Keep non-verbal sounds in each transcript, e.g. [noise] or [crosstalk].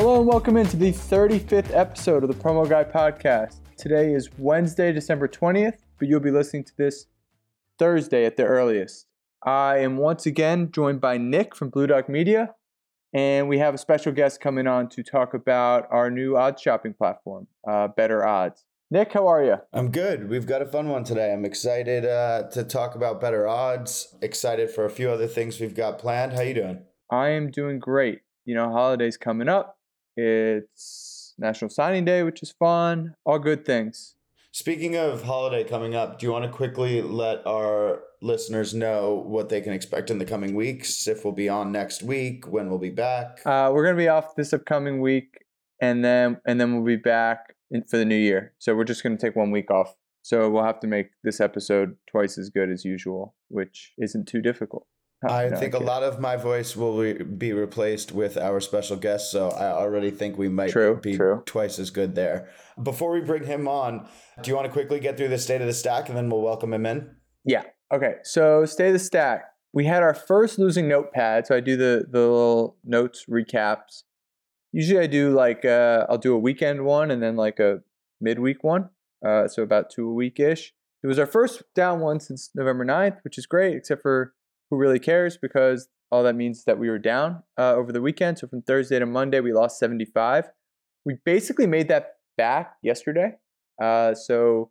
Hello and welcome into the 35th episode of the Promo Guy podcast. Today is Wednesday, December 20th, but you'll be listening to this Thursday at the earliest. I am once again joined by Nick from Blue Dog Media, and we have a special guest coming on to talk about our new odds shopping platform, uh, Bettor Odds. Nick, how are you? I'm good. We've got a fun one today. I'm excited uh, to talk about Bettor Odds. Excited for a few other things we've got planned. How you doing? I am doing great. You know, holidays coming up. It's National Signing Day, which is fun. All good things. Speaking of holiday coming up, do you want to quickly let our listeners know what they can expect in the coming weeks? If we'll be on next week, when we'll be back? Uh, we're gonna be off this upcoming week, and then and then we'll be back in, for the new year. So we're just gonna take one week off. So we'll have to make this episode twice as good as usual, which isn't too difficult. Huh, I no, think a lot of my voice will re- be replaced with our special guest, so I already think we might True, be true. twice as good there. Before we bring him on, do you want to quickly get through the state of the stack and then we'll welcome him in? Yeah. Okay. So state of the stack. We had our first losing notepad. So I do the the little notes recaps. Usually I do like uh, I'll do a weekend one and then like a midweek one. Uh, so about two a week ish. It was our first down one since November 9th, which is great, except for who really cares because all that means is that we were down uh, over the weekend. So from Thursday to Monday, we lost 75. We basically made that back yesterday. Uh, so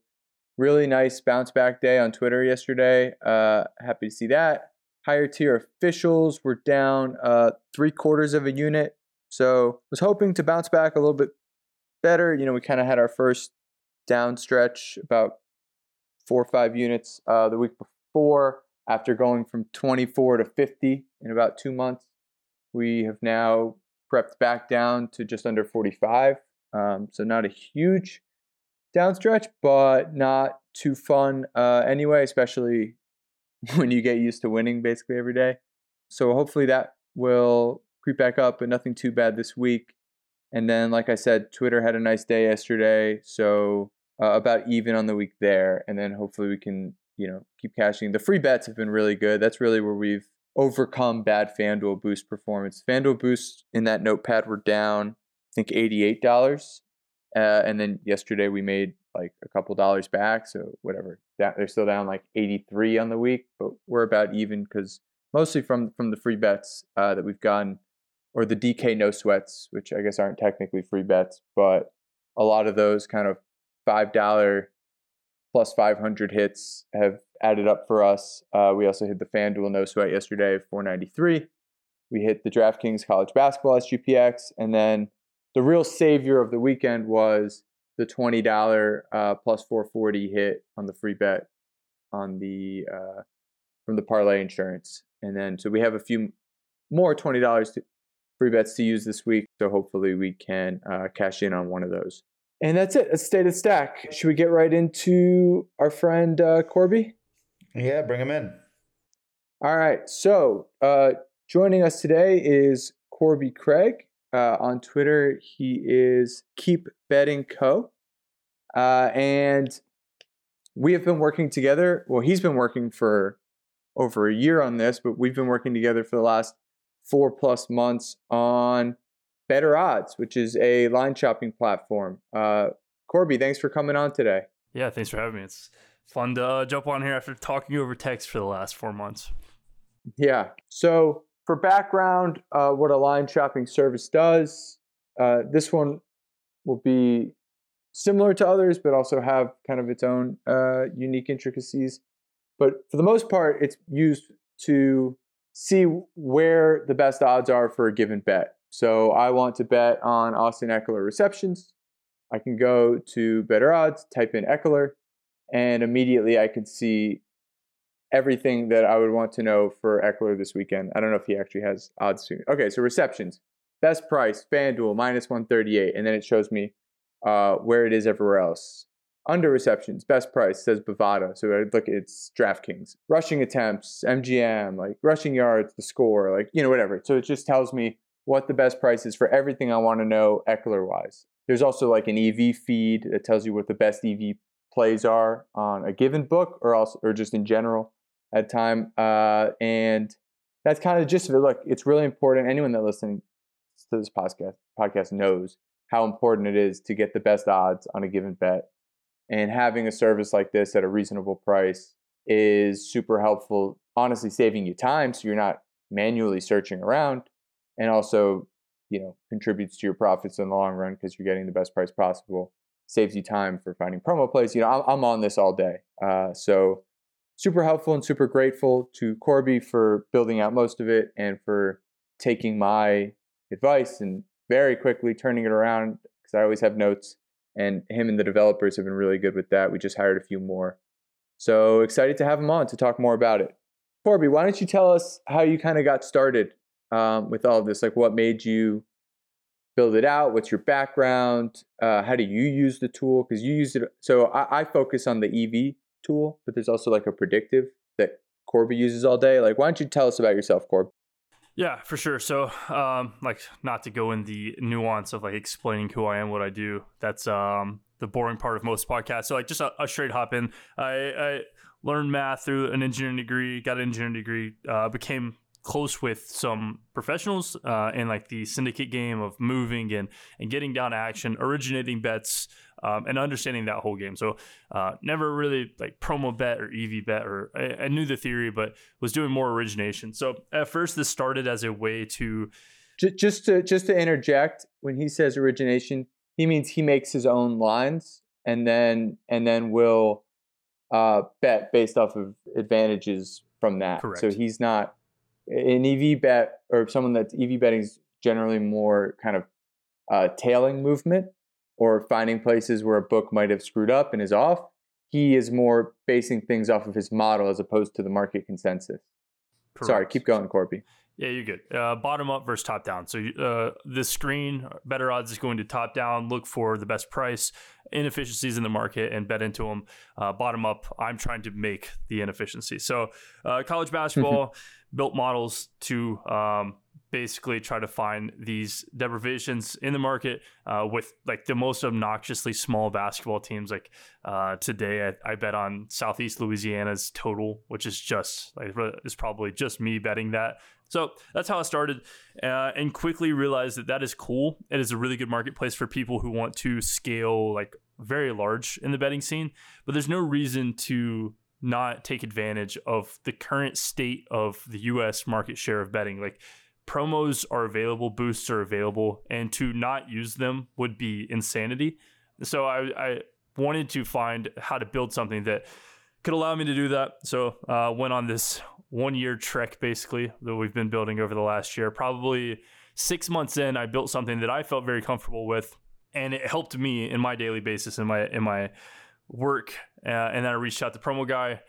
really nice bounce back day on Twitter yesterday. Uh, happy to see that. Higher tier officials were down uh, three quarters of a unit. So was hoping to bounce back a little bit better. You know, we kind of had our first down stretch about four or five units uh, the week before. After going from 24 to 50 in about two months, we have now prepped back down to just under 45. Um, so not a huge down stretch, but not too fun uh, anyway, especially [laughs] when you get used to winning basically every day. So hopefully that will creep back up, but nothing too bad this week. And then, like I said, Twitter had a nice day yesterday, so uh, about even on the week there. And then hopefully we can, you know, keep cashing. The free bets have been really good. That's really where we've overcome bad FanDuel boost performance. FanDuel Boost in that notepad were down, I think, eighty-eight dollars. Uh, and then yesterday we made like a couple dollars back. So whatever, that, they're still down like 83 on the week, but we're about even because mostly from from the free bets uh, that we've gotten, or the DK no sweats, which I guess aren't technically free bets, but a lot of those kind of five dollar plus 500 hits have added up for us. Uh, we also hit the FanDuel no sweat yesterday, 493. We hit the DraftKings college basketball SGPX, and then the real savior of the weekend was the twenty dollar uh, plus four forty hit on the free bet on the uh, from the parlay insurance, and then so we have a few more twenty dollars free bets to use this week. So hopefully we can uh, cash in on one of those. And that's it. That's state of stack. Should we get right into our friend uh, Corbie? Yeah, bring him in. All right. So uh, joining us today is Corbie Craig. Uh, on Twitter, he is Keep Betting Co. Uh, and we have been working together. Well, he's been working for over a year on this, but we've been working together for the last four plus months on Bettor Odds, which is a line shopping platform. Uh, Corbie, thanks for coming on today. Yeah, thanks for having me. It's fun to uh, jump on here after talking over text for the last four months. Yeah. So, for background, uh, what a line shopping service does, uh, this one will be similar to others, but also have kind of its own uh, unique intricacies. But for the most part, it's used to see where the best odds are for a given bet. So, I want to bet on Austin Ekeler receptions. I can go to Bettor Odds, type in Ekeler, and immediately I can see everything that I would want to know for Ekeler this weekend. I don't know if he actually has odds to. Okay, so receptions, best price, FanDuel minus 138, and then it shows me uh, where it is everywhere else. Under receptions, best price says Bovada, so I look it's DraftKings. Rushing attempts, MGM, like rushing yards, the score, like you know whatever. So it just tells me what the best price is for everything I want to know Ekeler wise. There's also like an EV feed that tells you what the best EV plays are on a given book or also or just in general at time. Uh, and that's kind of the gist of it. Look, it's really important. Anyone that listening to this podcast podcast knows how important it is to get the best odds on a given bet. And having a service like this at a reasonable price is super helpful, honestly saving you time so you're not manually searching around and also, you know, contributes to your profits in the long run because you're getting the best price possible. Saves you time for finding promo plays. You know, I'm, I'm on this all day. Uh, so super helpful and super grateful to Corbie for building out most of it and for taking my advice and very quickly turning it around because I always have notes. And him and the developers have been really good with that. We just hired a few more. So excited to have him on to talk more about it. Corby, why don't you tell us how you kind of got started um, with all of this? Like, what made you build it out? What's your background? Uh, how do you use the tool? Because you use it. So I, I, focus on the EV tool, but there's also like a predictive that Corbie uses all day. Like, why don't you tell us about yourself, Corbie? Yeah, for sure. So, um, like, not to go in the nuance of like explaining who I am, what I do. That's um, the boring part of most podcasts. So, like, just a, a straight hop in. I, I, learned math through an engineering degree, got an engineering degree, uh, became close with some professionals uh, in like the syndicate game of moving and and getting down to action, originating bets, um, and understanding that whole game. So uh, never really like promo bet or EV bet, or I, I, knew the theory, but was doing more origination. So at first, this started as a way to just to just to interject. When he says origination, he means he makes his own lines and then and then will uh, bet based off of advantages from that. Correct. So he's not an EV bet or someone that's EV betting is generally more kind of uh, tailing movement or finding places where a book might have screwed up and is off. He is more basing things off of his model as opposed to the market consensus. Correct. Sorry, keep going, Corbie. Yeah, you're good. Uh, bottom up versus top down. So uh, the screen, Bettor Odds is going to top down, look for the best price, inefficiencies in the market, and bet into them. Uh, bottom up, I'm trying to make the inefficiency. So uh, college basketball built models to um, basically try to find these deprivations in the market uh, with like the most obnoxiously small basketball teams. Like uh, today, I, I, bet on Southeast Louisiana's total, which is just like is probably just me betting that. So that's how I started, uh, and quickly realized that that is cool. It is a really good marketplace for people who want to scale like very large in the betting scene. But there's no reason to not take advantage of the current state of the U.S. market share of betting. Like promos are available, boosts are available, and to not use them would be insanity. So I, I wanted to find how to build something that could allow me to do that. So uh, went on this one year trek basically that we've been building over the last year. Probably six months in, I built something that I felt very comfortable with, and it helped me in my daily basis in my in my work. Uh, and then I reached out to promo guy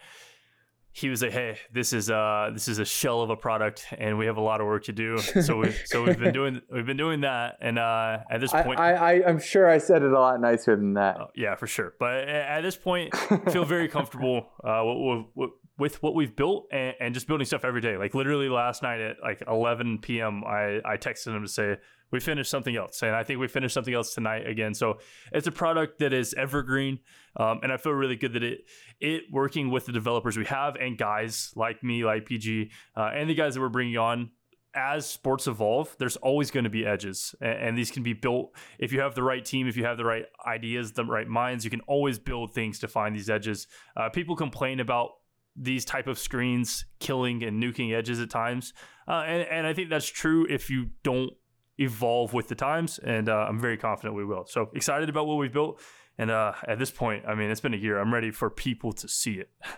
he was like, "Hey, this is uh this is a shell of a product, and we have a lot of work to do." So we so we've been doing [laughs] we've been doing that, and uh, at this point, I, I am sure I said it a lot nicer than that. Uh, yeah, for sure. But at this point, I feel very comfortable [laughs] uh, with, with, with what we've built and, and, just building stuff every day. Like literally last night at like 11 p.m., I I texted him to say we finished something else, and I think we finished something else tonight again. So it's a product that is evergreen, um, and I feel really good that it it working with the developers we have and guys like me, like PG, uh, and the guys that we're bringing on. As sports evolve, there's always going to be edges, and, these can be built if you have the right team, if you have the right ideas, the right minds. You can always build things to find these edges. Uh, people complain about these type of screens killing and nuking edges at times, uh, and, and I think that's true if you don't evolve with the times, and uh, I'm very confident we will. So excited about what we've built, and uh, at this point, I mean, it's been a year. I'm ready for people to see it. [laughs]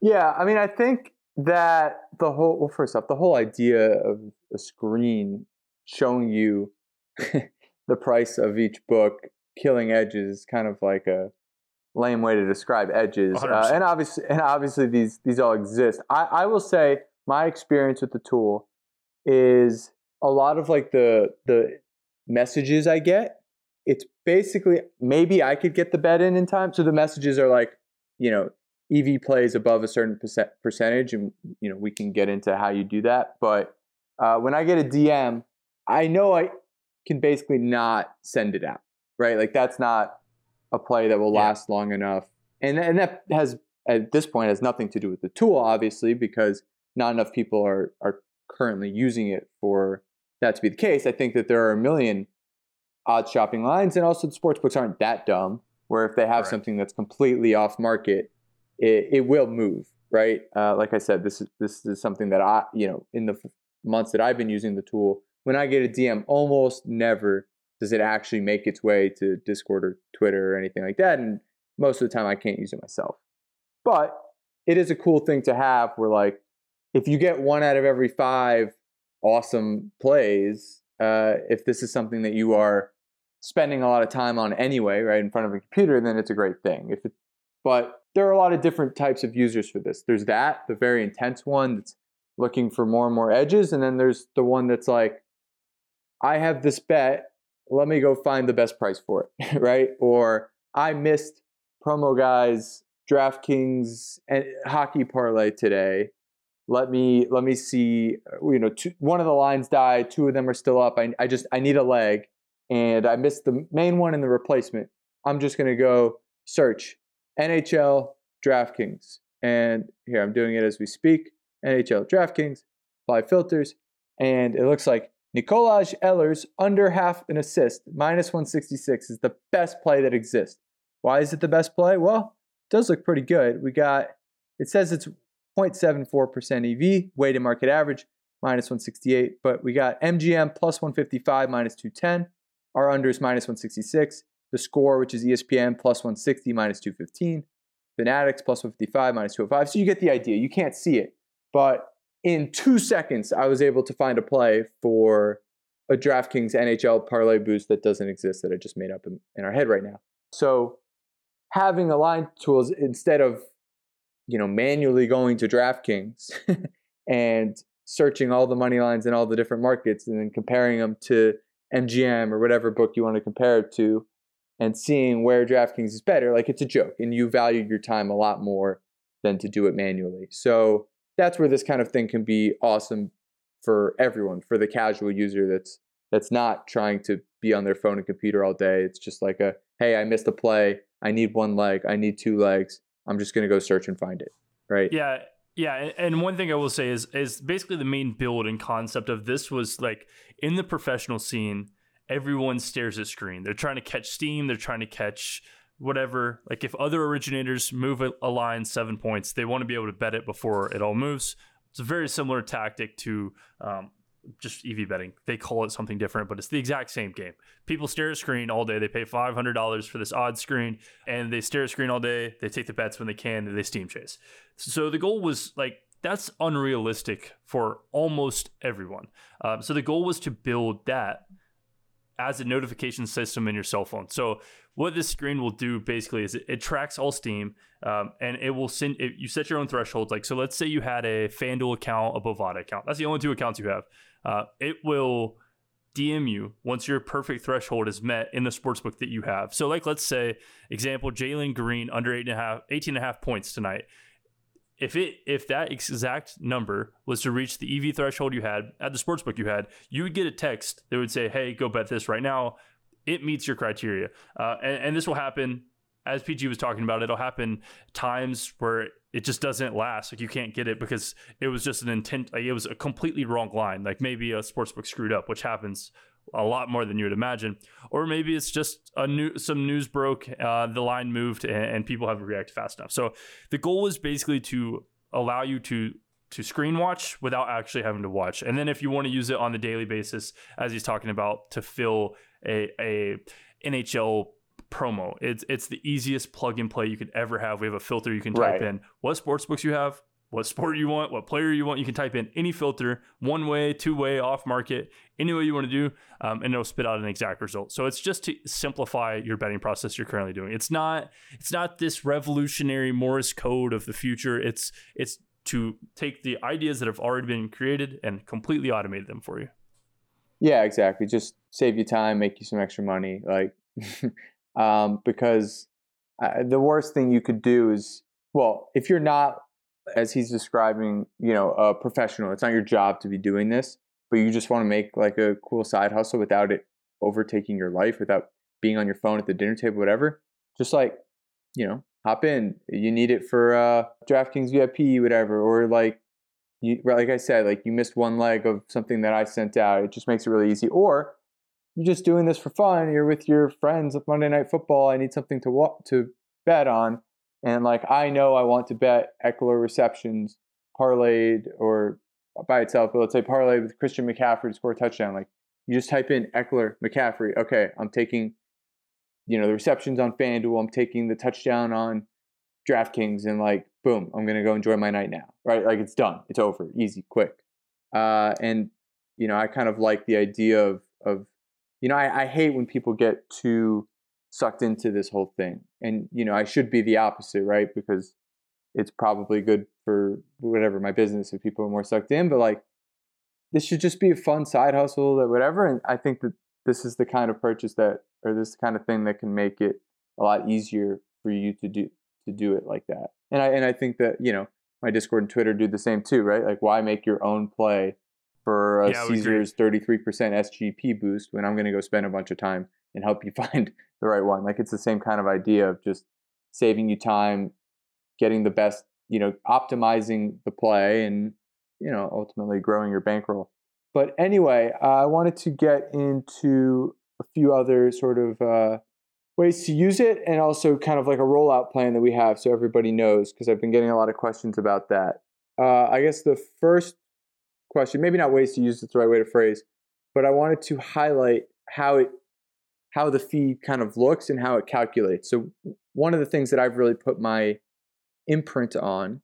Yeah, I mean, I think that the whole well, first off, the whole idea of a screen showing you [laughs] the price of each book, killing edges, is kind of like a lame way to describe edges. Uh, and obviously, and obviously, these these all exist. I, I will say my experience with the tool is a lot of like the the messages I get, it's basically maybe I could get the bet in in time. So the messages are like, you know, EV plays above a certain percent, percentage, and you know we can get into how you do that. But uh, when I get a DM, I know I can basically not send it out, right? Like that's not a play that will yeah. last long enough, and and that has at this point has nothing to do with the tool, obviously, because not enough people are are currently using it for that to be the case. I think that there are a million odd shopping lines, and also the sports books aren't that dumb. Where if they have Right. something that's completely off market, it, it will move, right? Uh, like I said, this is this is something that I, you know, in the months that I've been using the tool, when I get a DM, almost never does it actually make its way to Discord or Twitter or anything like that, and most of the time I can't use it myself. But it is a cool thing to have where like if you get one out of every five awesome plays, uh, if this is something that you are spending a lot of time on anyway, right, in front of a computer, then it's a great thing. If it, but there are a lot of different types of users for this. There's that, the very intense one that's looking for more and more edges, and then there's the one that's like, I have this bet, let me go find the best price for it, [laughs] right? Or I missed promo guys DraftKings and hockey parlay today. Let me let me see. uh, You know, two, one of the lines died. Two of them are still up. I, I just I need a leg, and I missed the main one and the replacement. I'm just gonna go search NHL DraftKings, and here I'm doing it as we speak. NHL DraftKings, apply filters, and it looks like Nikolaj Ehlers under half an assist, minus 166 is the best play that exists. Why is it the best play? Well, it does look pretty good. We got, it says it's 0.74% EV, weighted market average, minus 168, but we got MGM plus 155, minus 210. Our under is minus 166. The score, which is ESPN, plus 160, minus 215. Fanatics, plus 155, minus 205. So you get the idea. You can't see it. But in two seconds, I was able to find a play for a DraftKings NHL parlay boost that doesn't exist that I just made up in, in our head right now. So having aligned tools instead of you know manually going to DraftKings [laughs] and searching all the money lines in all the different markets and then comparing them to MGM or whatever book you want to compare it to and seeing where DraftKings is better, like it's a joke and you value your time a lot more than to do it manually. So that's where this kind of thing can be awesome for everyone, for the casual user that's that's not trying to be on their phone and computer all day. It's just like a hey, I missed a play. I need one leg. I need two legs. I'm just gonna go search and find it. Right? Yeah, yeah, and- one thing I will say is is basically the main build and concept of this was like in the professional scene, everyone stares at screen. They're trying to catch steam. They're trying to catch whatever. Like if other originators move a line seven points, they want to be able to bet it before it all moves. It's a very similar tactic to um, just EV betting. They call it something different, but it's the exact same game. People stare at screen all day. They pay five hundred dollars for this odd screen, and they stare at screen all day. They take the bets when they can, and they steam chase. So the goal was like that's unrealistic for almost everyone. Um, so the goal was to build that as a notification system in your cell phone. So what this screen will do basically is it, it tracks all Steam, um, and it will send. It, you set your own thresholds. Like so, let's say you had a FanDuel account, a Bovada account. That's the only two accounts you have. Uh, it will DM you once your perfect threshold is met in the sportsbook that you have. So, like, let's say, example, Jalen Green under eight and a half, 18 and a half points tonight. If it if that exact number was to reach the EV threshold you had at the sportsbook you had, you would get a text that would say, "Hey, go bet this right now. It meets your criteria." Uh, and, and this will happen as PG was talking about. It'll happen times where it just doesn't last. Like you can't get it because it was just an intent. Like it was a completely wrong line. Like maybe a sportsbook screwed up, which happens a lot more than you would imagine. Or maybe it's just a new some news broke, uh, the line moved, and, and people haven't reacted fast enough. So the goal was basically to allow you to to screen watch without actually having to watch. And then if you want to use it on the daily basis, as he's talking about, to fill a a NHL promo, it's it's the easiest plug and play you could ever have. We have a filter you can type Right. in what sports books you have, what sport you want, what player you want. You can type in any filter, one way, two way, off market, any way you want to do, um, and it'll spit out an exact result. So it's just to simplify your betting process you're currently doing. It's not it's not this revolutionary Morse code of the future. It's it's to take the ideas that have already been created and completely automate them for you. Yeah, exactly. Just save you time, make you some extra money. Like, [laughs] um, because uh, the worst thing you could do is, well, if you're not, as he's describing, you know, a professional, it's not your job to be doing this, but you just want to make like a cool side hustle without it overtaking your life, without being on your phone at the dinner table, whatever. Just like, you know, hop in. You need it for uh, DraftKings VIP, whatever, or like, you, like I said, like you missed one leg of something that I sent out. It just makes it really easy. Or you're just doing this for fun. You're with your friends with Monday Night Football. I need something to walk, to bet on, and like I know I want to bet Ekeler receptions parlayed or by itself, but let's say parlay with Christian McCaffrey to score a touchdown. Like you just type in Ekeler McCaffrey. Okay, I'm taking, you know, the receptions on FanDuel. I'm taking the touchdown on DraftKings, and like, boom, I'm gonna go enjoy my night now. Right? Like it's done. It's over. Easy, quick. Uh, and you know, I kind of like the idea of of, you know, I, I hate when people get too sucked into this whole thing, and you know, I should be the opposite, right? Because it's probably good for whatever my business if people are more sucked in. But like, this should just be a fun side hustle or whatever. And I think that this is the kind of purchase that, or this kind of thing that can make it a lot easier for you to do to do it like that. And I and I think that you know my Discord and Twitter do the same too, right? Like, why make your own play for a Yeah, Caesar's thirty three percent SGP boost when I'm going to go spend a bunch of time and help you [laughs] find the right one? Like, it's the same kind of idea of just saving you time, getting the best, you know, optimizing the play, and you know, ultimately growing your bankroll. But anyway, uh, I wanted to get into a few other sort of uh, ways to use it and also kind of like a rollout plan that we have so everybody knows because I've been getting a lot of questions about that. Uh, I guess the first question, maybe not ways to use it's the right way to phrase, but I wanted to highlight how it how the fee kind of looks and how it calculates. So one of the things that I've really put my imprint on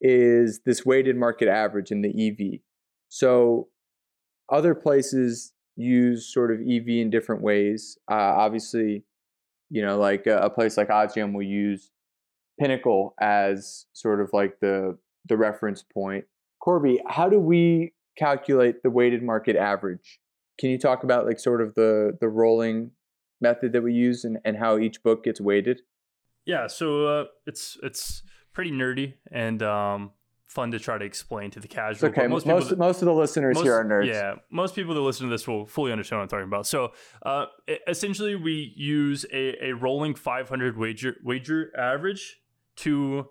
is this weighted market average in the EV. So other places use sort of EV in different ways. Uh, obviously, you know, like a, a place like OddsJam will use Pinnacle as sort of like the the reference point. Corbie, how do we calculate the weighted market average? Can you talk about like sort of the the rolling method that we use and, and how each book gets weighted? Yeah, so uh, it's it's pretty nerdy and um, fun to try to explain to the It's casual. okay. but Most people most, that- most of the listeners here are nerds. Yeah, most people that listen to this will fully understand what I'm talking about. So, uh, essentially, we use a, a rolling 500 wager wager average to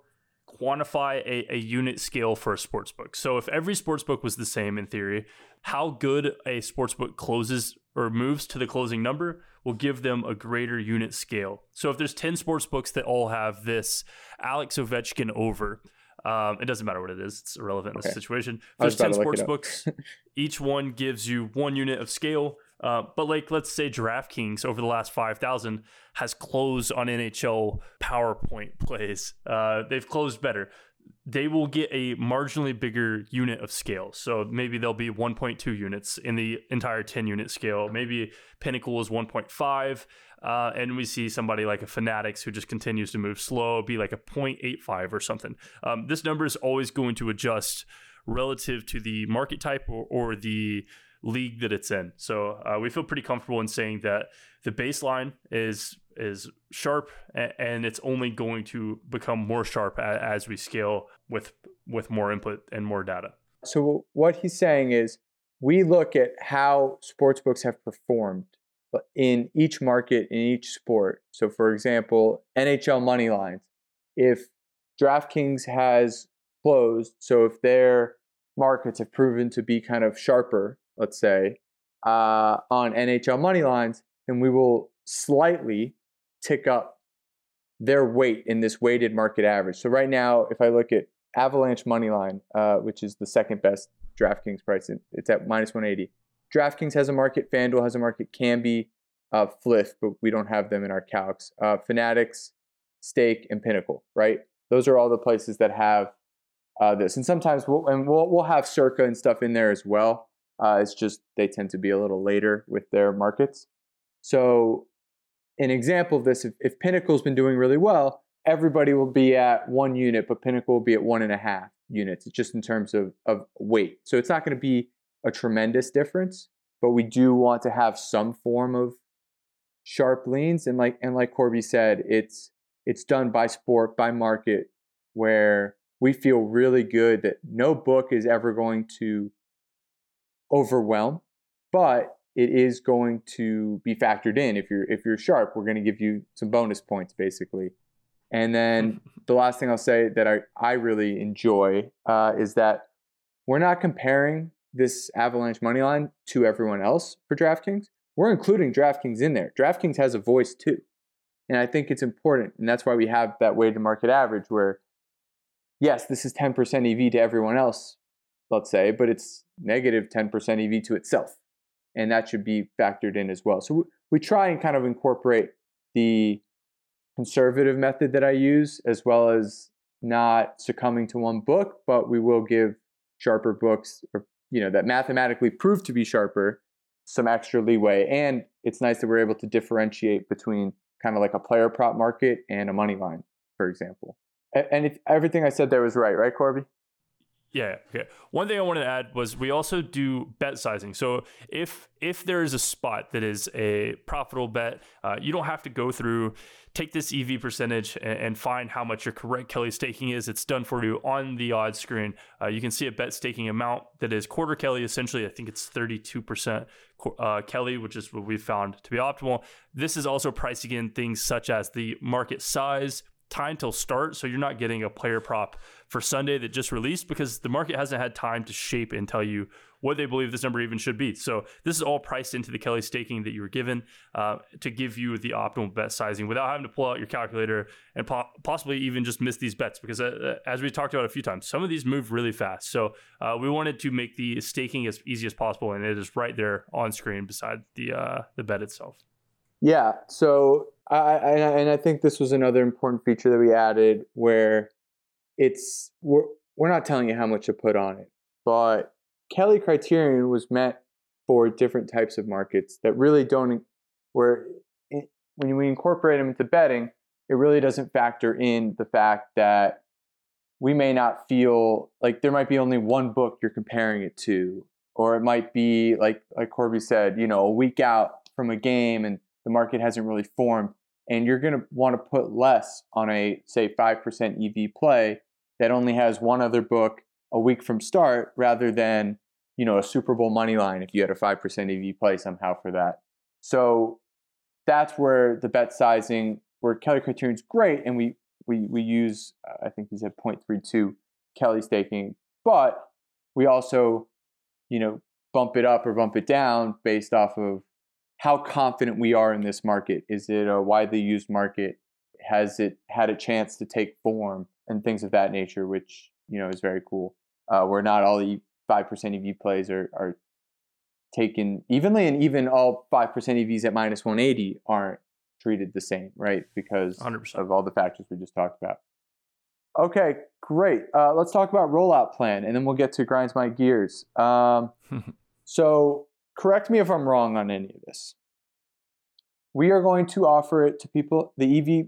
quantify a, a unit scale for a sports book. So, if every sports book was the same in theory, how good a sports book closes or moves to the closing number will give them a greater unit scale. So, if there's 10 sports books that all have this Alex Ovechkin over. Um, it doesn't matter what it is; it's irrelevant in this situation. If there's ten about to look sports books, each one gives you one unit of scale. Uh, but like, let's say DraftKings over the last five thousand has closed on NHL PowerPoint [laughs] plays. Uh, they've closed better. They will get a marginally bigger unit of scale. So maybe they'll be 1.2 units in the entire 10 unit scale. Maybe Pinnacle is 1.5. Uh, and we see somebody like a Fanatics who just continues to move slow, be like a 0.85 or something. Um, this number is always going to adjust relative to the market type or, or the league that it's in. So uh, we feel pretty comfortable in saying that the baseline is is sharp and it's only going to become more sharp as we scale with with more input and more data. So what he's saying is we look at how sports books have performed in each market in each sport. So for example, NHL money lines. If DraftKings has closed, so if their markets have proven to be kind of sharper, let's say, uh, on NHL money lines, then we will slightly tick up their weight in this weighted market average. So right now, if I look at Avalanche money line, uh, which is the second best DraftKings price, it's at minus 180. DraftKings has a market, FanDuel has a market, Kambi, uh, Fliff, but we don't have them in our calcs. Uh, Fanatics, Stake, and Pinnacle, right? Those are all the places that have uh, this. And sometimes we'll, and we'll, we'll have Circa and stuff in there as well. Uh, it's just they tend to be a little later with their markets. So, an example of this, if, if Pinnacle's been doing really well, everybody will be at one unit, but Pinnacle will be at one and a half units. Just in terms of, of weight. So, it's not going to be a tremendous difference, but we do want to have some form of sharp leans. And like and like Corbie said, it's it's done by sport, by market, where we feel really good that no book is ever going to overwhelm, but it is going to be factored in. If you're if you're sharp, we're going to give you some bonus points basically. And then [laughs] the last thing I'll say that I, I really enjoy uh, is that we're not comparing this Avalanche money line to everyone else for DraftKings. We're including DraftKings in there. DraftKings has a voice too. And I think it's important. And that's why we have that weighted market average where, yes, this is 10% EV to everyone else, let's say, but it's negative 10% EV to itself. And that should be factored in as well. So we, try and kind of incorporate the conservative method that I use as well as not succumbing to one book, but we will give sharper books or you know that mathematically prove to be sharper some extra leeway and it's nice that we're able to differentiate between kind of like a player prop market and a money line for example and if everything i said there was right right corbie yeah. Okay. One thing I wanted to add was we also do bet sizing. So if if there is a spot that is a profitable bet, uh, you don't have to go through take this EV percentage and, and, find how much your correct Kelly staking is. It's done for you on the odds screen. Uh, you can see a bet staking amount that is quarter Kelly. Essentially, I think it's thirty two percent uh, Kelly, which is what we found to be optimal. This is also pricing in things such as the market size, time till start. So you're not getting a player prop for Sunday that just released because the market hasn't had time to shape and tell you what they believe this number even should be. So this is all priced into the Kelly staking that you were given uh, to give you the optimal bet sizing without having to pull out your calculator and po- possibly even just miss these bets because uh, uh, as we talked about a few times, some of these move really fast. So uh, we wanted to make the staking as easy as possible, and it is right there on screen beside the uh, the bet itself. Yeah. So I, and I think this was another important feature that we added where it's we're we're not telling you how much to put on it, but Kelly criterion was meant for different types of markets that really don't where when we incorporate them into betting, it really doesn't factor in the fact that we may not feel like there might be only one book you're comparing it to, or it might be like like Corbie said, you know, a week out from a game and the market hasn't really formed, and you're going to want to put less on a say five percent EV play that only has one other book a week from start rather than you know a Super Bowl money line if you had a 5% EV play somehow for that. So that's where the bet sizing where Kelly criterion is great and we we we use uh, I think he said 0.32 Kelly staking, but we also you know bump it up or bump it down based off of how confident we are in this market. Is it a widely used market? Has it had a chance to take form? and things of that nature, which you know is very cool. Uh, where not all the five percent EV plays are are taken evenly, and even all five percent EVs at minus one eighty aren't treated the same, right? Because 100%. of all the factors we just talked about. Okay, great. Uh, let's talk about rollout plan, and then we'll get to grinds my gears. Um, [laughs] so, correct me if I'm wrong on any of this. We are going to offer it to people. The EV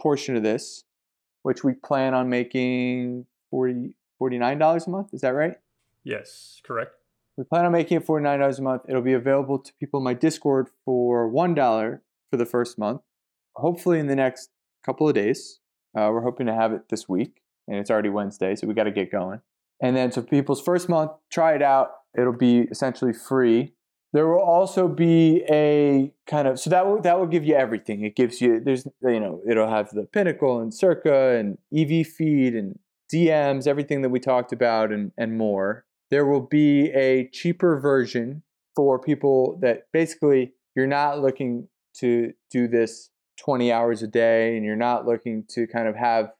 portion of this which we plan on making 40 $49 a month. Is that right? Yes, correct. We plan on making it $49 a month. It'll be available to people in my Discord for $1 for the first month. Hopefully, in the next couple of days. Uh, we're hoping to have it this week, and it's already Wednesday, so we got to get going. And then, so people's first month, try it out. It'll be essentially free. There will also be a kind of so that will that will give you everything. It gives you there's you know it'll have the Pinnacle and Circa and EV feed and DMs, everything that we talked about and and more. There will be a cheaper version for people that basically you're not looking to do this 20 hours a day and you're not looking to kind of have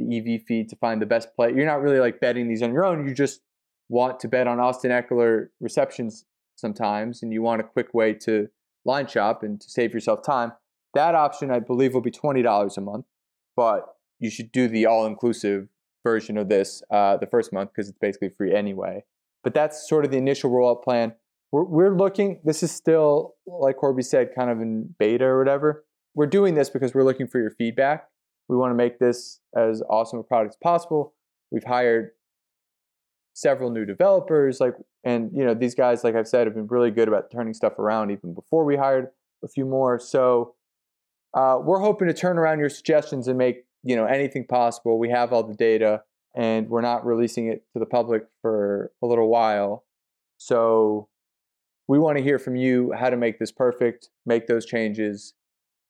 the EV feed to find the best play. You're not really like betting these on your own. You just want to bet on Austin Ekeler receptions sometimes and you want a quick way to line shop and to save yourself time, that option I believe will be $20 a month, but you should do the all inclusive version of this uh, the first month because it's basically free anyway. But that's sort of the initial rollout plan. We're, we're looking, this is still, like Corbie said, kind of in beta or whatever. We're doing this because we're looking for your feedback. We want to make this as awesome a product as possible. We've hired several new developers like and you know these guys like i've said have been really good about turning stuff around even before we hired a few more. So uh, we're hoping to turn around your suggestions and make you know anything possible. We have all the data and we're not releasing it to the public for a little while. So we want to hear from you how to make this perfect make those changes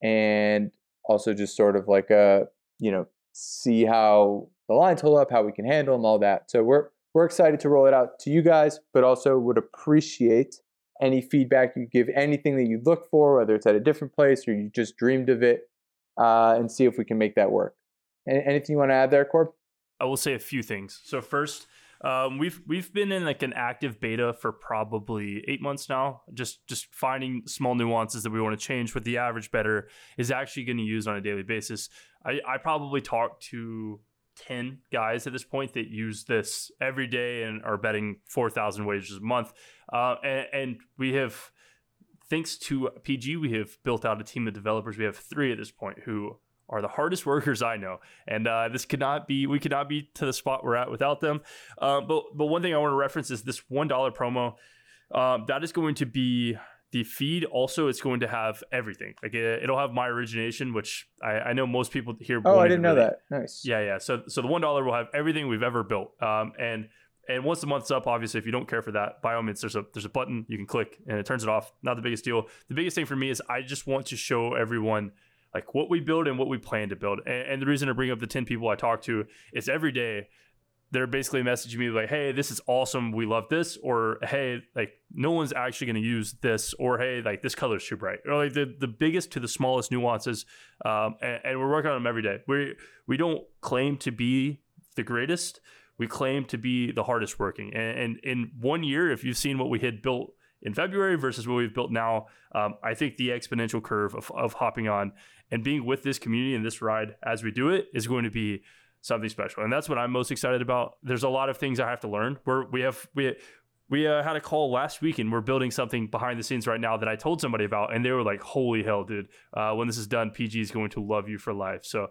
and also just sort of like a uh, you know see how the lines hold up how we can handle them all that. So we're we're excited to roll it out to you guys, but also would appreciate any feedback you give, anything that you look for, whether it's at a different place or you just dreamed of it, uh, and see if we can make that work. anything you want to add there, Corb? I will say a few things. So first, um, we've we've been in like an active beta for probably eight months now. Just just finding small nuances that we want to change. What the average bettor is actually going to use on a daily basis. I, I probably talk to 10 guys at this point that use this every day and are betting 4,000 wagers a month. Uh, and, and, we have, thanks to PG, we have built out a team of developers. We have three at this point who are the hardest [laughs] workers I know, and uh, this could not be. We could not be to the spot we're at without them. Uh, but but one thing I want to reference is this one dollar promo. Um, that is going to be the feed. Also, it's going to have everything. Like it, will have my origination, which I, I, know most people here. Oh, I didn't know that. Nice. Yeah, yeah. So so the one dollar will have everything we've ever built. Um, and and once the month's up, obviously, if you don't care for that, by all means, there's a there's a button you can click and it turns it off. Not the biggest deal. The biggest thing for me is I just want to show everyone like what we build and what we plan to build. And, and the reason to bring up the 10 people I talk to is every day they're basically messaging me like, "Hey, this is awesome. We love this," or "Hey, like no one's actually going to use this," or "Hey, like this color is too bright." Or like the, the biggest to the smallest nuances, um, and, and, we're working on them every day. We we don't claim to be the greatest. We claim to be the hardest working. And, and in one year, if you've seen what we had built in February versus what we've built now, um, I think the exponential curve of, of hopping on and being with this community and this ride as we do it is going to be something special. And that's what I'm most excited about. There's a lot of things I have to learn. We're, we have we we uh, had a call last week and we're building something behind the scenes right now that I told somebody about, and they were like, "Holy hell, dude! Uh, when this is done, PG is going to love you for life." So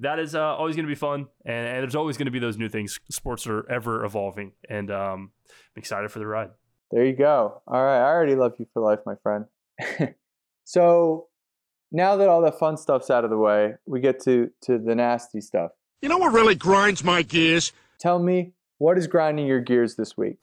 that is uh, always going to be fun, and, and there's always going to be those new things. Sports are ever evolving, and um, I'm excited for the ride. There you go. All right, I already love you for life, my friend. [laughs] so now that all the fun stuff's out of the way, we get to to the nasty stuff. You know what really grinds my gears? Tell me, what is grinding your gears this week?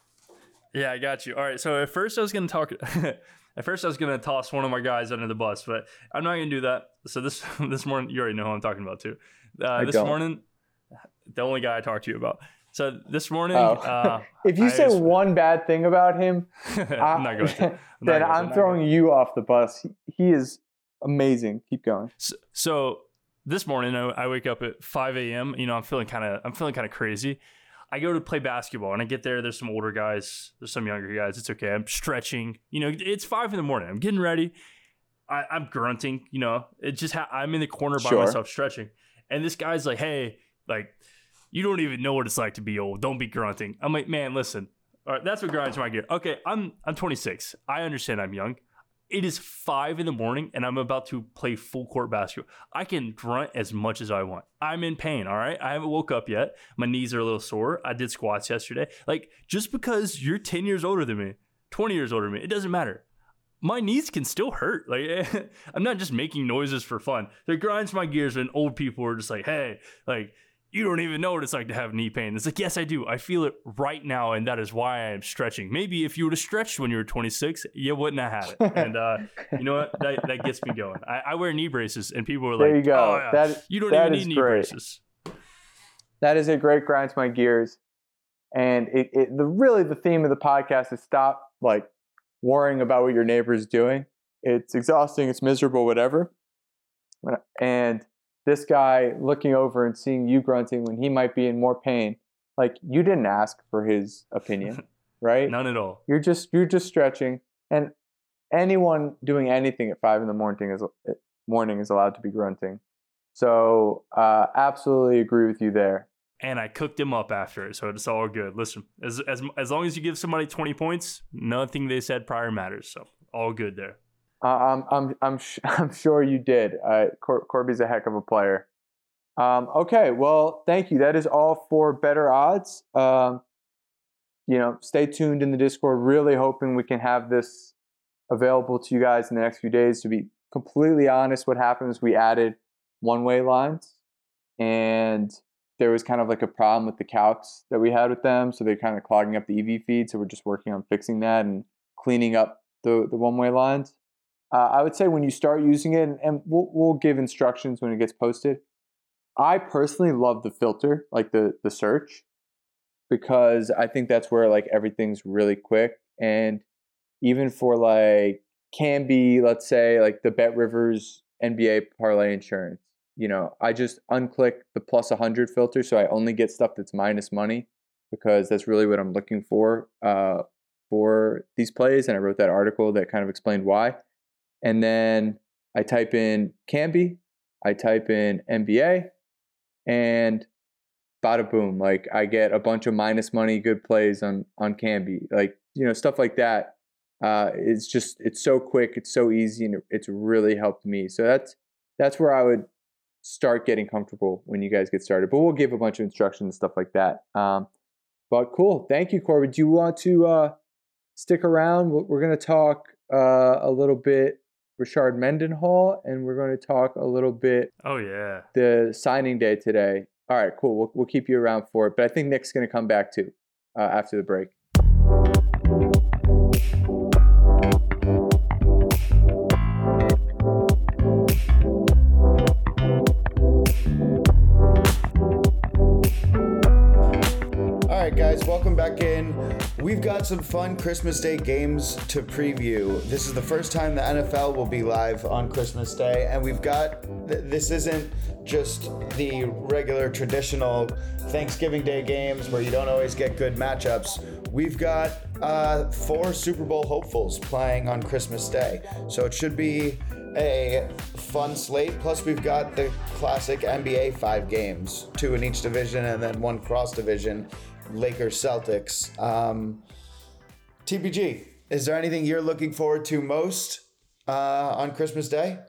Yeah, I got you. All right. So at first I was gonna talk. [laughs] at first I was gonna toss one of my guys under the bus, but I'm not gonna do that. So this [laughs] this morning, you already know who I'm talking about too. Uh, this don't. morning, the only guy I talked to you about. So this morning, oh. uh, [laughs] if you I say just, one bad thing about him, I'm not going to. I'm then I'm throwing you off the bus. He is amazing. Keep going. So, so this morning I, I wake up at 5 a.m. You know, I'm feeling kind of I'm feeling kind of crazy. I go to play basketball and I get there. There's some older guys. There's some younger guys. It's okay. I'm stretching. You know, it's five in the morning. I'm getting ready. I, am grunting. You know, it just ha- I'm in the corner by sure. myself stretching, and this guy's like, "Hey, like, you don't even know what it's like to be old. Don't be grunting." I'm like, "Man, listen. All right, that's what grinds my gear. Okay, I'm I'm 26. I understand I'm young. It is five in the morning and I'm about to play full court basketball. I can grunt as much as I want. I'm in pain, all right? I haven't woke up yet. My knees are a little sore. I did squats yesterday. Like, just because you're 10 years older than me, 20 years older than me, it doesn't matter. My knees can still hurt. Like, [laughs] I'm not just making noises for fun. It grinds my gears when old people are just like, hey, like, you don't even know what it's like to have knee pain. It's like, yes, I do. I feel it right now, and that is why I am stretching. Maybe if you would have stretched when you were 26, you wouldn't have had it. And uh, you know what? That, that gets me going. I, I, wear knee braces, and people are like, there you go. Oh, yeah, that, you don't even need knee great. braces. That is a great grind to my gears. And it, it the really the theme of the podcast is stop like worrying about what your neighbor is doing. It's exhausting, it's miserable, whatever. And this guy looking over and seeing you grunting when he might be in more pain like you didn't ask for his opinion [laughs] right none at all you're just you're just stretching and anyone doing anything at five in the morning is eh, morning is allowed to be grunting so uh, absolutely agree with you there and I cooked him up after it, so it's all good. Listen, as as as long as you give somebody twenty points, nothing they said prior matters. So all good there. I'm I'm I'm sh- [laughs] I'm sure you did. Uh, Cor- Corbie's a heck of a player. Um, okay, well, thank you. That is all for Bettor Odds. Um, you know, stay tuned in the Discord. Really hoping we can have this available to you guys in the next few days. To be completely honest, what happened is we added one-way lines, and there was kind of like a problem with the calcs that we had with them, so they're kind of clogging up the EV feed. So we're just working on fixing that and cleaning up the the one-way lines uh, I would say when you start using it, and we'll, we'll give instructions when it gets posted. I personally love the filter, like the the search. because I think that's where like everything's really quick and even for like can be let's say like the Bet Rivers NBA parlay insurance. You know, I just unclick the plus 100 filter so I only get stuff that's minus money because that's really what I'm looking for uh, for these plays. And I wrote that article that kind of explained why. And then I type in Kambi, I type in NBA, and bada boom. Like I get a bunch of minus money good plays on on Kambi. Like, you know, stuff like that. Uh, it's just it's so quick, it's so easy, and it's really helped me. So that's that's where I would start getting comfortable when you guys get started. But we'll give a bunch of instructions and stuff like that. Um, but cool, thank you, Corbie. Do you want to uh, stick around? We're going to talk uh, a little bit Rashard Mendenhall, and we're going to talk a little bit. Oh yeah, the signing day today. All right, cool. We'll we'll keep you around for it, but I think Nick's going to come back too uh, after the break. We've got some fun Christmas Day games to preview. This is the first time the NFL will be live on Christmas Day, and we've got this isn't just the regular traditional Thanksgiving Day games where you don't always get good matchups. We've got uh, four Super Bowl hopefuls playing on Christmas Day, so it should be a fun slate. Plus, we've got the classic NBA five games, two in each division and then one cross division. Lakers Celtics. Um, TPG, is there anything you're looking forward to most uh, on Christmas Day?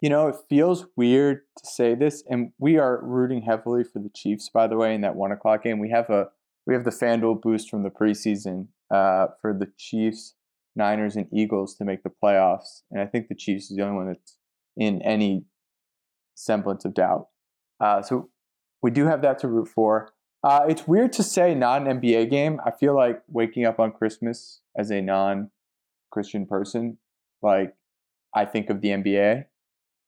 You know, it feels weird to say this, and we are rooting heavily for the Chiefs. By the way, in that one o'clock game, we have a we have the FanDuel boost from the preseason uh, for the Chiefs, Niners, and Eagles to make the playoffs, and I think the Chiefs is the only one that's in any semblance of doubt. Uh, so we do have that to root for. Uh, it's weird to say not an NBA game. I feel like waking up on Christmas as a non Christian person, like I think of the NBA,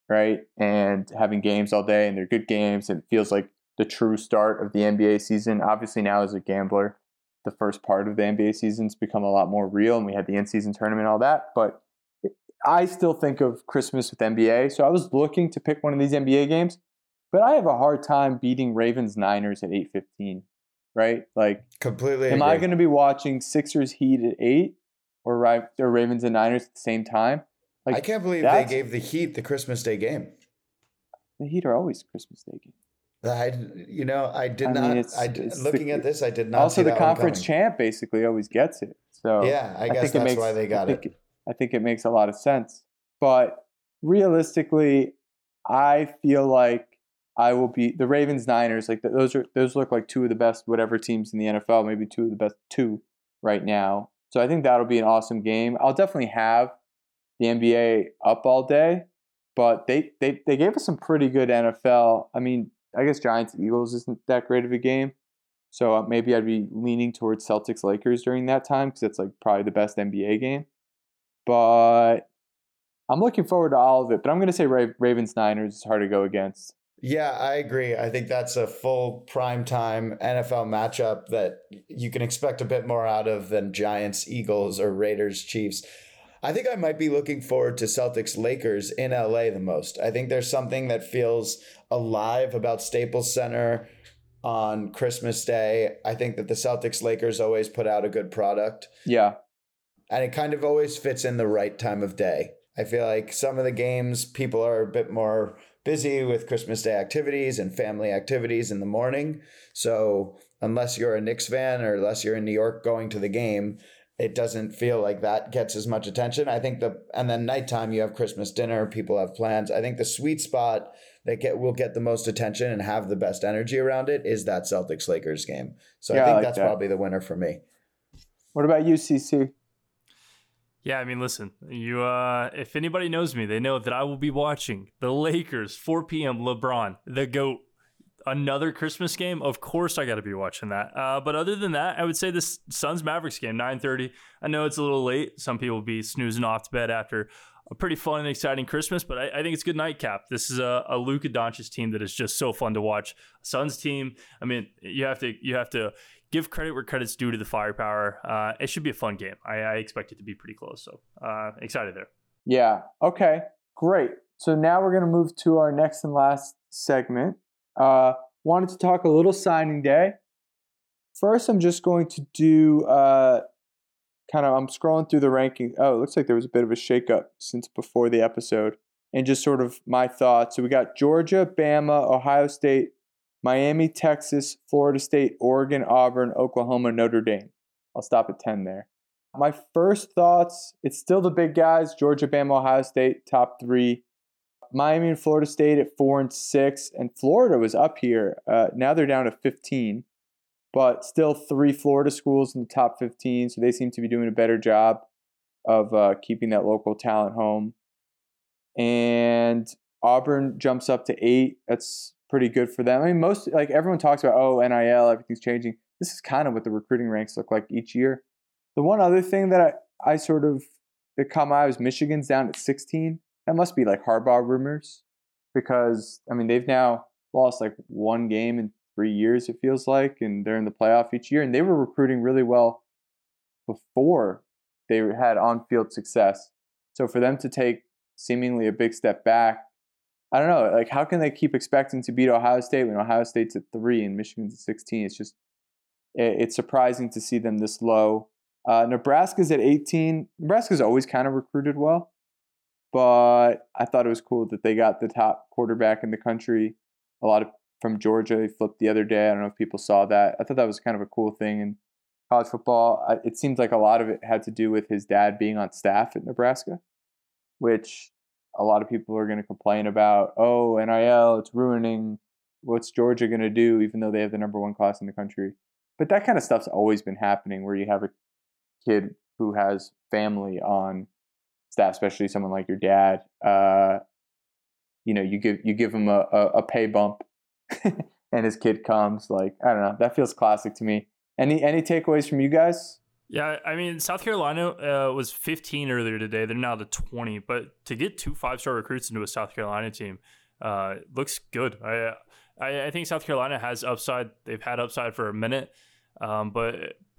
right? And having games all day and they're good games and it feels like the true start of the NBA season. Obviously, now as a gambler, the first part of the NBA season's become a lot more real and we had the in season tournament all that. But I still think of Christmas with NBA. So I was looking to pick one of these NBA games but I have a hard time beating Ravens Niners at eight fifteen, right? Like completely. Am agree. I going to be watching Sixers Heat at eight or or Ravens and Niners at the same time? Like I can't believe they gave the Heat the Christmas Day game. The Heat are always Christmas Day game. I, you know, I did I not. Mean, it's, I it's looking the, at this, I did not. Also, the conference champ basically always gets it. So yeah, I, I guess that's makes, why they got I it. I think it makes a lot of sense. But realistically, I feel like I will be the Ravens Niners. Like those are those look like two of the best whatever teams in the NFL, maybe two of the best two right now. So I think that'll be an awesome game. I'll definitely have the NBA up all day, but they they they gave us some pretty good NFL. I mean, I guess Giants Eagles isn't that great of a game. So uh, maybe I'd be leaning towards Celtics Lakers during that time because it's like probably the best NBA game. But I'm looking forward to all of it. But I'm going to say Ravens Niners is hard to go against. Yeah, I agree. I think that's a full prime time NFL matchup that you can expect a bit more out of than Giants, Eagles, or Raiders, Chiefs. I think I might be looking forward to Celtics Lakers in LA the most. I think there's something that feels alive about Staples Center on Christmas Day. I think that the Celtics Lakers always put out a good product. Yeah. And it kind of always fits in the right time of day. I feel like some of the games people are a bit more busy with Christmas Day activities and family activities in the morning. So unless you're a Knicks fan or unless you're in New York going to the game, it doesn't feel like that gets as much attention. I think the and then nighttime you have Christmas dinner, people have plans. I think the sweet spot that get will get the most attention and have the best energy around it is that Celtics Lakers game. So yeah, I think I like that's that. probably the winner for me. What about UCC? Yeah, I mean, listen, you uh if anybody knows me, they know that I will be watching the Lakers 4 p.m. LeBron, the GOAT. Another Christmas game, of course I got to be watching that. Uh, but other than that, I would say this Suns Mavericks game, 9:30. I know it's a little late. Some people will be snoozing off to bed after a pretty fun and exciting Christmas, but I, I think it's good nightcap. This is a, a Luka Doncic team that is just so fun to watch. Suns team. I mean, you have to you have to give credit where credit's due to the firepower. Uh, it should be a fun game. I, I, expect it to be pretty close. So uh, excited there. Yeah. Okay. Great. So now we're going to move to our next and last segment. Uh, wanted to talk a little signing day. First, I'm just going to do uh, kind of, I'm scrolling through the ranking. Oh, it looks like there was a bit of a shakeup since before the episode. And just sort of my thoughts. So we got Georgia, Bama, Ohio State, Miami, Texas, Florida State, Oregon, Auburn, Oklahoma, Notre Dame. I'll stop at 10 there. My first thoughts it's still the big guys Georgia, Bama, Ohio State, top three. Miami and Florida State at four and six. And Florida was up here. Uh, now they're down to 15, but still three Florida schools in the top 15. So they seem to be doing a better job of uh, keeping that local talent home. And Auburn jumps up to eight. That's pretty good for them. I mean, most like everyone talks about, oh, NIL, everything's changing. This is kind of what the recruiting ranks look like each year. The one other thing that I, I sort of that caught my eye was Michigan's down at 16. That must be like Harbaugh rumors because I mean they've now lost like one game in three years it feels like, and they're in the playoff each year, and they were recruiting really well before they had on-field success. So for them to take seemingly a big step back I don't know. Like, how can they keep expecting to beat Ohio State when Ohio State's at three and Michigan's at 16? It's just, it's surprising to see them this low. Uh, Nebraska's at 18. Nebraska's always kind of recruited well, but I thought it was cool that they got the top quarterback in the country. A lot of from Georgia, they flipped the other day. I don't know if people saw that. I thought that was kind of a cool thing in college football. It seems like a lot of it had to do with his dad being on staff at Nebraska, which a lot of people are going to complain about, oh, NIL, it's ruining. What's Georgia going to do, even though they have the number one class in the country? But that kind of stuff's always been happening where you have a kid who has family on staff, especially someone like your dad. Uh, you know, you give you give him a, a, a pay bump, [laughs] and his kid comes. Like I don't know, that feels classic to me. Any any takeaways from you guys? Yeah, I mean, South Carolina uh, was 15 earlier today. They're now to 20. But to get two five star recruits into a South Carolina team uh, looks good. I, I, I think South Carolina has upside. They've had upside for a minute, um, but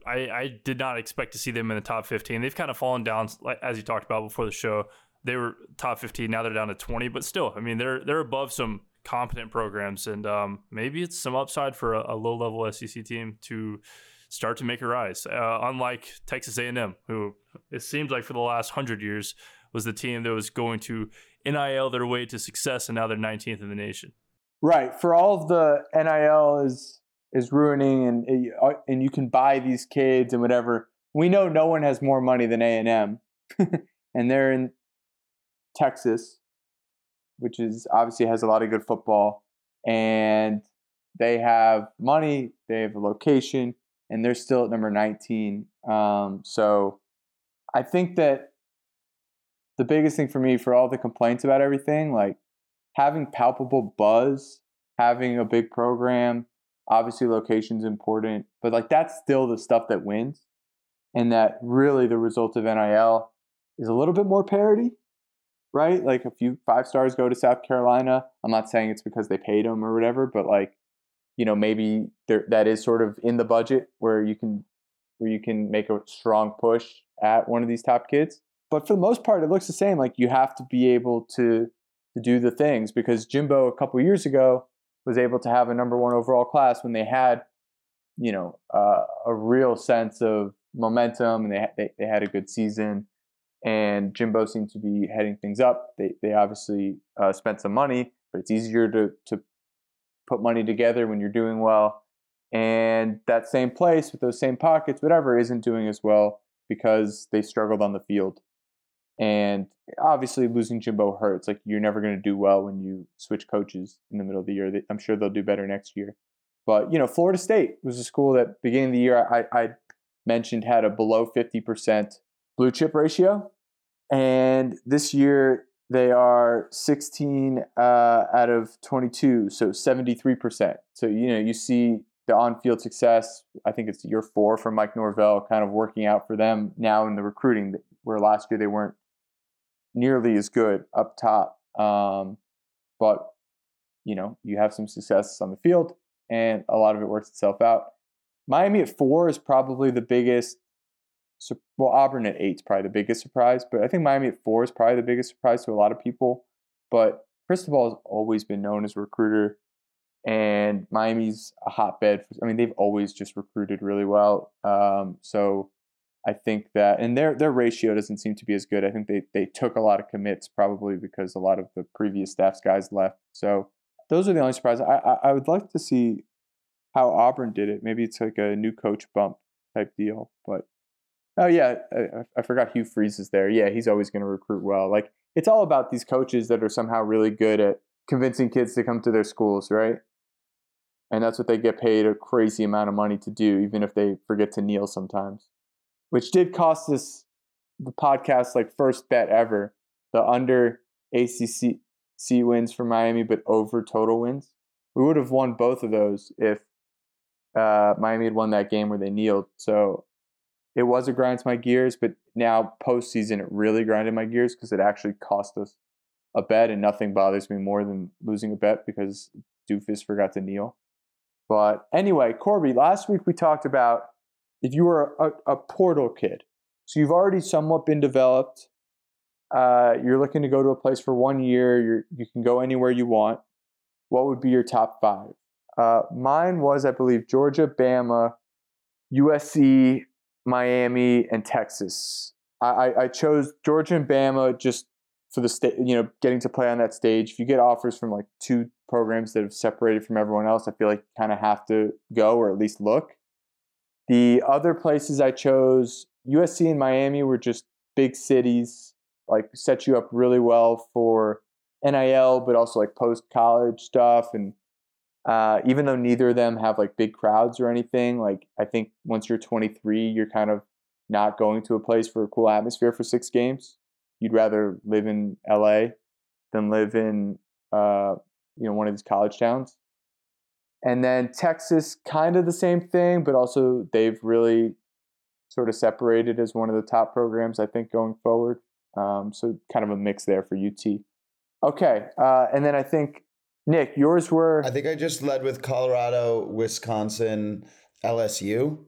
I, I did not expect to see them in the top 15. They've kind of fallen down, as you talked about before the show. They were top 15. Now they're down to 20. But still, I mean, they're they're above some competent programs, and um, maybe it's some upside for a, a low level SEC team to start to make a rise. Uh, unlike Texas A&M, who it seems like for the last hundred years was the team that was going to NIL their way to success, and now they're 19th in the nation. Right. For all of the NIL is is ruining, and uh, and you can buy these kids and whatever. We know no one has more money than A and M, [laughs] and they're in Texas, which is obviously has a lot of good football, and they have money, they have a location, and they're still at number 19. Um, so I think that the biggest thing for me, for all the complaints about everything, like having palpable buzz, having a big program, obviously location's important, but like that's still the stuff that wins. And that really the result of NIL is a little bit more parity, right? Like a few five stars go to South Carolina. I'm not saying it's because they paid them or whatever, but like you know maybe there that is sort of in the budget where you can where you can make a strong push at one of these top kids. But for the most part it looks the same like you have to be able to to do the things because Jimbo a couple years ago was able to have a number one overall class when they had you know uh, a real sense of momentum and they, they they had a good season. And Jimbo seemed to be heading things up. They they obviously uh, spent some money but it's easier to to put money together when you're doing well. And that same place with those same pockets, whatever, isn't doing as well because they struggled on the field. And obviously, losing Jimbo hurts. Like, you're never going to do well when you switch coaches in the middle of the year. I'm sure they'll do better next year. But, you know, Florida State was a school that beginning of the year I, I mentioned had a below 50% blue chip ratio. And this year they are 16 uh, out of 22, so 73%. So, you know, you see the on field success. I think it's year four for Mike Norvell kind of working out for them now in the recruiting, where last year they weren't nearly as good up top. Um, but you know, you have some success on the field, and a lot of it works itself out. Miami at four is probably the biggest. Well, Auburn at eight is probably the biggest surprise, but I think Miami at four is probably the biggest surprise to a lot of people. But Cristobal has always been known as a recruiter, and Miami's a hotbed. For, I mean, they've always just recruited really well. Um, so I think that, and their their ratio doesn't seem to be as good. I think they they took a lot of commits probably because a lot of the previous staff's guys left. So those are the only surprises. I, I, I would like to see how Auburn did it. Maybe it's like a new coach bump type deal. But oh yeah, I, I forgot Hugh Freeze is there. Yeah, he's always going to recruit well. Like it's all about these coaches that are somehow really good at convincing kids to come to their schools, right? And that's what they get paid a crazy amount of money to do, even if they forget to kneel sometimes. Which did cost us the podcast like first bet ever, the under ACC wins for Miami, but over total wins. We would have won both of those if uh, Miami had won that game where they kneeled. So it was a grind to my gears, but now postseason it really grinded my gears because it actually cost us a bet, and nothing bothers me more than losing a bet because Doofus forgot to kneel. But anyway, Corbie, last week we talked about if you were a, a portal kid, so you've already somewhat been developed. Uh, you're looking to go to a place for one year. you you can go anywhere you want. What would be your top five? Uh, mine was, I believe, Georgia, Bama, USC, Miami, and Texas. I, I, chose Georgia and Bama just for the state, you know, getting to play on that stage. If you get offers from like two programs that have separated from everyone else, I feel like you kind of have to go or at least look. The other places I chose, USC and Miami, were just big cities, like set you up really well for NIL, but also like post college stuff and uh, even though neither of them have like big crowds or anything, like I think once you're 23, you're kind of not going to a place for a cool atmosphere for six games. You'd rather live in LA than live in uh, you know one of these college towns. And then Texas, kind of the same thing, but also they've really sort of separated as one of the top programs I think going forward. Um, so kind of a mix there for UT. Okay, uh, and then I think Nick, yours were. I think I just led with Colorado, Wisconsin, LSU.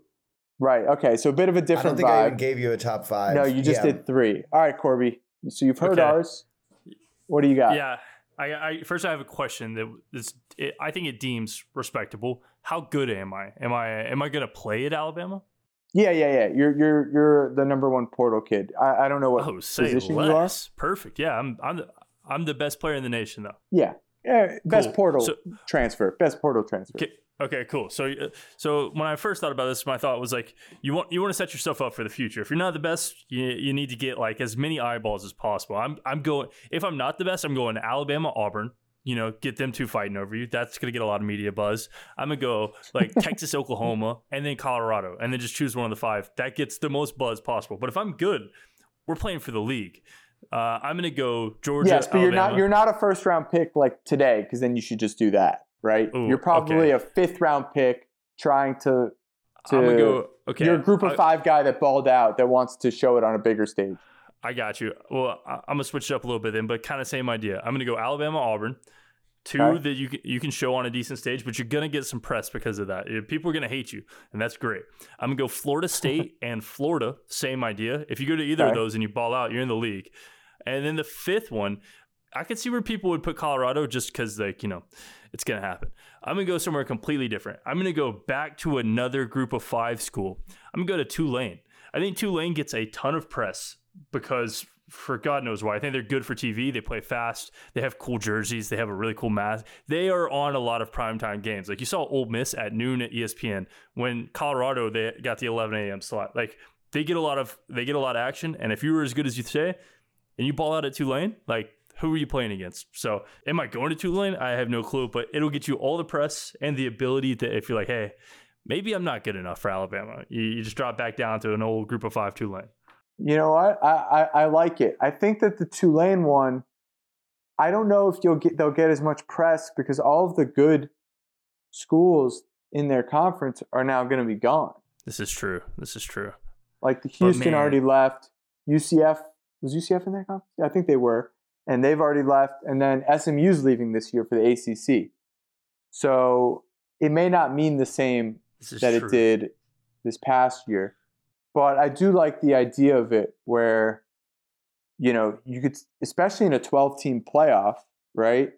Right. Okay. So a bit of a different. I don't think vibe. I even gave you a top five. No, you just yeah. did three. All right, Corbie. So you've heard okay. ours. What do you got? Yeah. I, I first I have a question that is it, I think it deems respectable. How good am I? Am I am I going to play at Alabama? Yeah, yeah, yeah. You're you're you're the number one portal kid. I, I don't know what oh, position less. you are. Perfect. Yeah, I'm I'm the, I'm the best player in the nation though. Yeah, yeah, best cool. portal so, transfer. Best portal transfer. Okay, okay, cool. So, uh, so when I first thought about this, my thought was like, you want you want to set yourself up for the future. If you're not the best, you, you need to get like as many eyeballs as possible. I'm I'm going. If I'm not the best, I'm going to Alabama, Auburn. You know, get them two fighting over you. That's gonna get a lot of media buzz. I'm gonna go like [laughs] Texas, Oklahoma, and then Colorado, and then just choose one of the five. That gets the most buzz possible. But if I'm good, we're playing for the league. Uh, I'm going to go Georgia. Yes, but Alabama. you're not you're not a first round pick like today because then you should just do that, right? Ooh, you're probably okay. a fifth round pick trying to to. I'm go. Okay, you're a group of five guy that balled out that wants to show it on a bigger stage. I got you. Well, I, am gonna switch it up a little bit then, but kind of same idea. I'm gonna go Alabama, Auburn. Two okay. that you can, you can show on a decent stage, but you're gonna get some press because of that. People are gonna hate you, and that's great. I'm gonna go Florida [laughs] State and Florida. Same idea. If you go to either okay. of those and you ball out, you're in the league. And then the fifth one, I could see where people would put Colorado just because, like, you know, it's going to happen. I'm going to go somewhere completely different. I'm going to go back to another group of five school. I'm going to go to Tulane. I think Tulane gets a ton of press because for God knows why. I think they're good for TV. They play fast. They have cool jerseys. They have a really cool mask. They are on a lot of primetime games. Like you saw Ole Miss at noon at ESPN when Colorado they got the 11 a.m. slot. Like they get a lot of they get a lot of action. And if you were as good as you say, and you ball out at Tulane, like who are you playing against? So, am I going to Tulane? I have no clue, but it'll get you all the press and the ability to, if you're like, hey, maybe I'm not good enough for Alabama, you, you just drop back down to an old group of five Tulane. You know what? I, I, I like it. I think that the Tulane one, I don't know if you'll get they'll get as much press because all of the good schools in their conference are now going to be gone. This is true. This is true. Like the Houston already left. UCF Was UCF in that conference? I think they were, and they've already left. And then SMU's leaving this year for the ACC. So it may not mean the same that true. it did this past year, but I do like the idea of it where, you know, you could, especially in a 12 team playoff, right?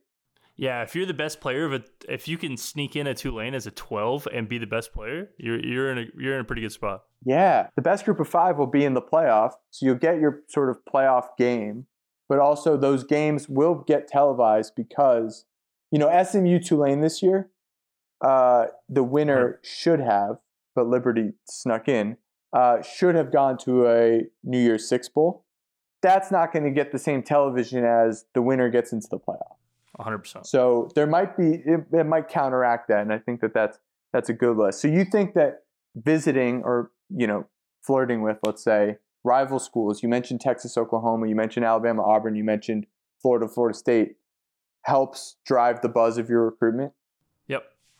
Yeah, if you're the best player of it, if you can sneak in at Tulane as a 12 and be the best player, you're you're in a you're in a pretty good spot. Yeah, the best group of five will be in the playoff, so you'll get your sort of playoff game, but also those games will get televised because you know SMU Tulane this year, uh, the winner should have, but Liberty snuck in, uh, should have gone to a New Year's Six bowl. That's not going to get the same television as the winner gets into the playoff. 100%. So there might be it, it, might counteract that, and I think that that's that's a good list. So you think that visiting or you know flirting with, let's say, rival schools. You mentioned Texas, Oklahoma. You mentioned Alabama, Auburn. You mentioned Florida, Florida State. Helps drive the buzz of your recruitment.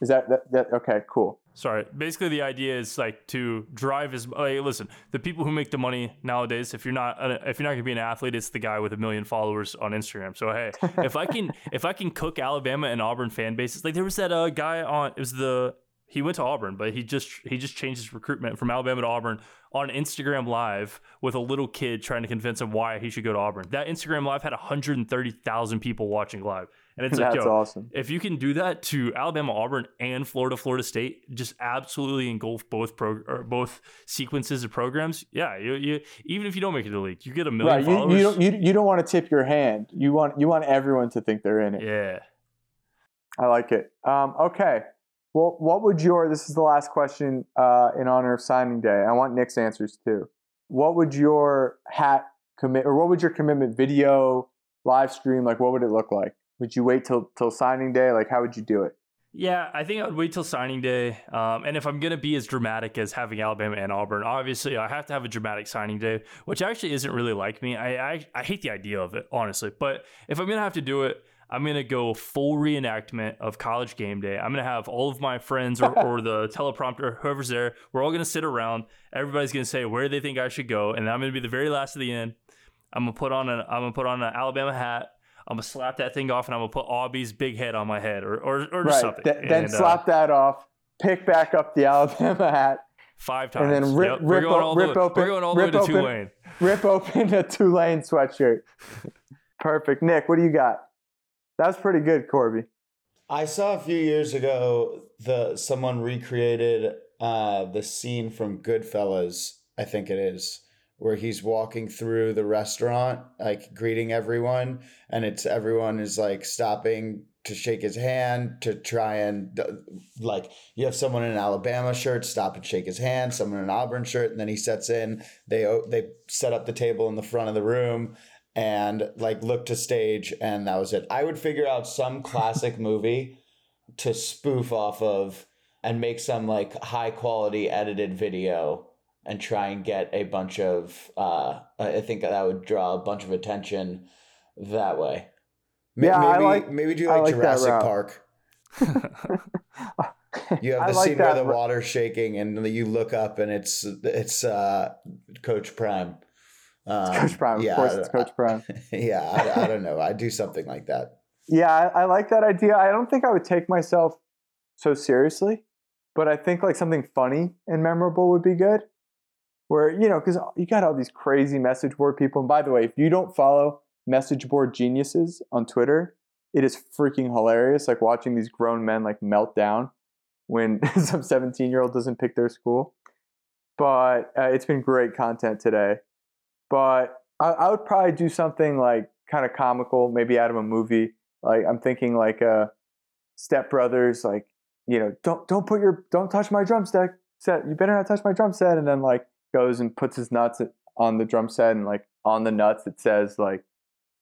Is that that, that okay? Cool. Sorry. Basically, the idea is like to drive as like, listen. The people who make the money nowadays, if you're not if you're not gonna be an athlete, it's the guy with a million followers on Instagram. So hey, [laughs] if I can if I can cook Alabama and Auburn fan bases, like there was that uh, guy on it was the he went to Auburn, but he just he just changed his recruitment from Alabama to Auburn on Instagram Live with a little kid trying to convince him why he should go to Auburn. That Instagram Live had 130,000 people watching live. And it's That's like, yo, awesome. If you can do that to Alabama, Auburn, and Florida, Florida State, just absolutely engulf both pro or both sequences of programs. Yeah, you, you even if you don't make it to the league, you get a million right, followers. You, you don't you, you don't want to tip your hand. You want you want everyone to think they're in it. Yeah, I like it. Um, okay, well, what would your this is the last question uh, in honor of signing day. I want Nick's answers too. What would your hat commit or what would your commitment video live stream like? What would it look like? Would you wait till till signing day? Like, how would you do it? Yeah, I think I would wait till signing day. Um, and if I'm going to be as dramatic as having Alabama and Auburn, obviously I have to have a dramatic signing day, which actually isn't really like me. I, I, I hate the idea of it, honestly. But if I'm going to have to do it, I'm going to go full reenactment of college game day. I'm going to have all of my friends or, or the [laughs] teleprompter, whoever's there, we're all going to sit around. Everybody's going to say where they think I should go. And I'm going to be the very last of the end. I'm going to put on an, I'm to put on an Alabama hat I'm gonna slap that thing off and I'm gonna put Aubie's big head on my head or or, or right. something. Th- then and, slap uh, that off, pick back up the [laughs] Alabama hat five times, and then rip, yep. rip, all rip the, open. We're going all the way to open, Tulane. Rip open a Tulane sweatshirt. [laughs] Perfect, Nick. What do you got? That's pretty good, Corbie. I saw a few years ago the someone recreated uh, the scene from Goodfellas. I think it is where he's walking through the restaurant, like greeting everyone, and it's everyone is like stopping to shake his hand to try and like you have someone in an Alabama shirt stop and shake his hand, someone in an Auburn shirt, and then he sets in. They they set up the table in the front of the room and like look to stage, and that was it. I would figure out some classic [laughs] movie to spoof off of and make some like high quality edited video and try and get a bunch of uh, I think that would draw a bunch of attention that way. Maybe, yeah, maybe, like, maybe do like, like Jurassic Park. [laughs] you have the like scene where the water's shaking and you look up and it's it's uh, Coach Prime. Um, Coach Prime, yeah, of course, it's Coach Prime. [laughs] yeah, I, I, don't know. I'd do something like that. Yeah, I, I like that idea. I don't think I would take myself so seriously, but I think like something funny and memorable would be good where you know because you got all these crazy message board people and by the way if you don't follow message board geniuses on twitter it is freaking hilarious like watching these grown men like melt down when [laughs] some 17 year old doesn't pick their school but uh, it's been great content today but I, I, would probably do something like kind of comical maybe out of a movie like i'm thinking like uh step brothers like you know don't don't put your don't touch my drumstick set you better not touch my drum set and then like goes and puts his nuts on the drum set and like on the nuts it says like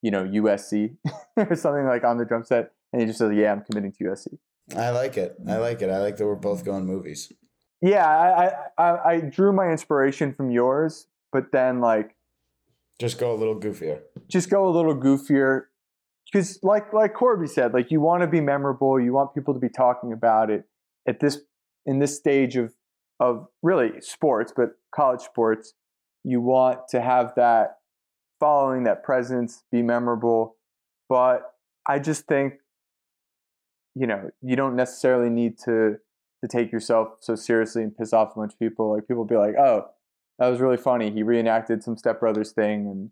you know USC [laughs] or something like on the drum set and he just says yeah I'm committing to USC. I like it. I like it. I like that we're both going movies. Yeah, I I, I drew my inspiration from yours, but then like just go a little goofier. Just go a little goofier because like like Corbie said, like you want to be memorable, you want people to be talking about it at this in this stage of of really sports, but college sports, you want to have that following, that presence, be memorable. But I just think, you know, you don't necessarily need to to take yourself so seriously and piss off a bunch of people. Like people be like, "Oh, that was really funny. He reenacted some Step Brothers thing, and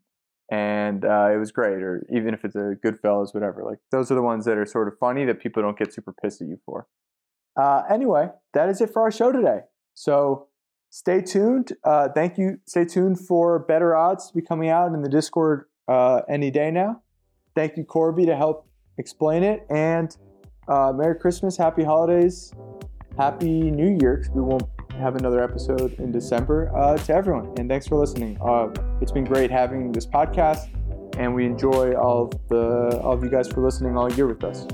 and uh, it was great." Or even if it's a Goodfellas, whatever. Like those are the ones that are sort of funny that people don't get super pissed at you for. Uh, anyway, that is it for our show today. So stay tuned. Uh, thank you. Stay tuned for Bettor Odds to be coming out in the Discord uh, any day now. Thank you, Corbie, to help explain it. And uh, Merry Christmas, Happy Holidays, Happy New Year, because we won't have another episode in December uh, to everyone. And thanks for listening. Uh, it's been great having this podcast, and we enjoy all of the all of you guys for listening all year with us.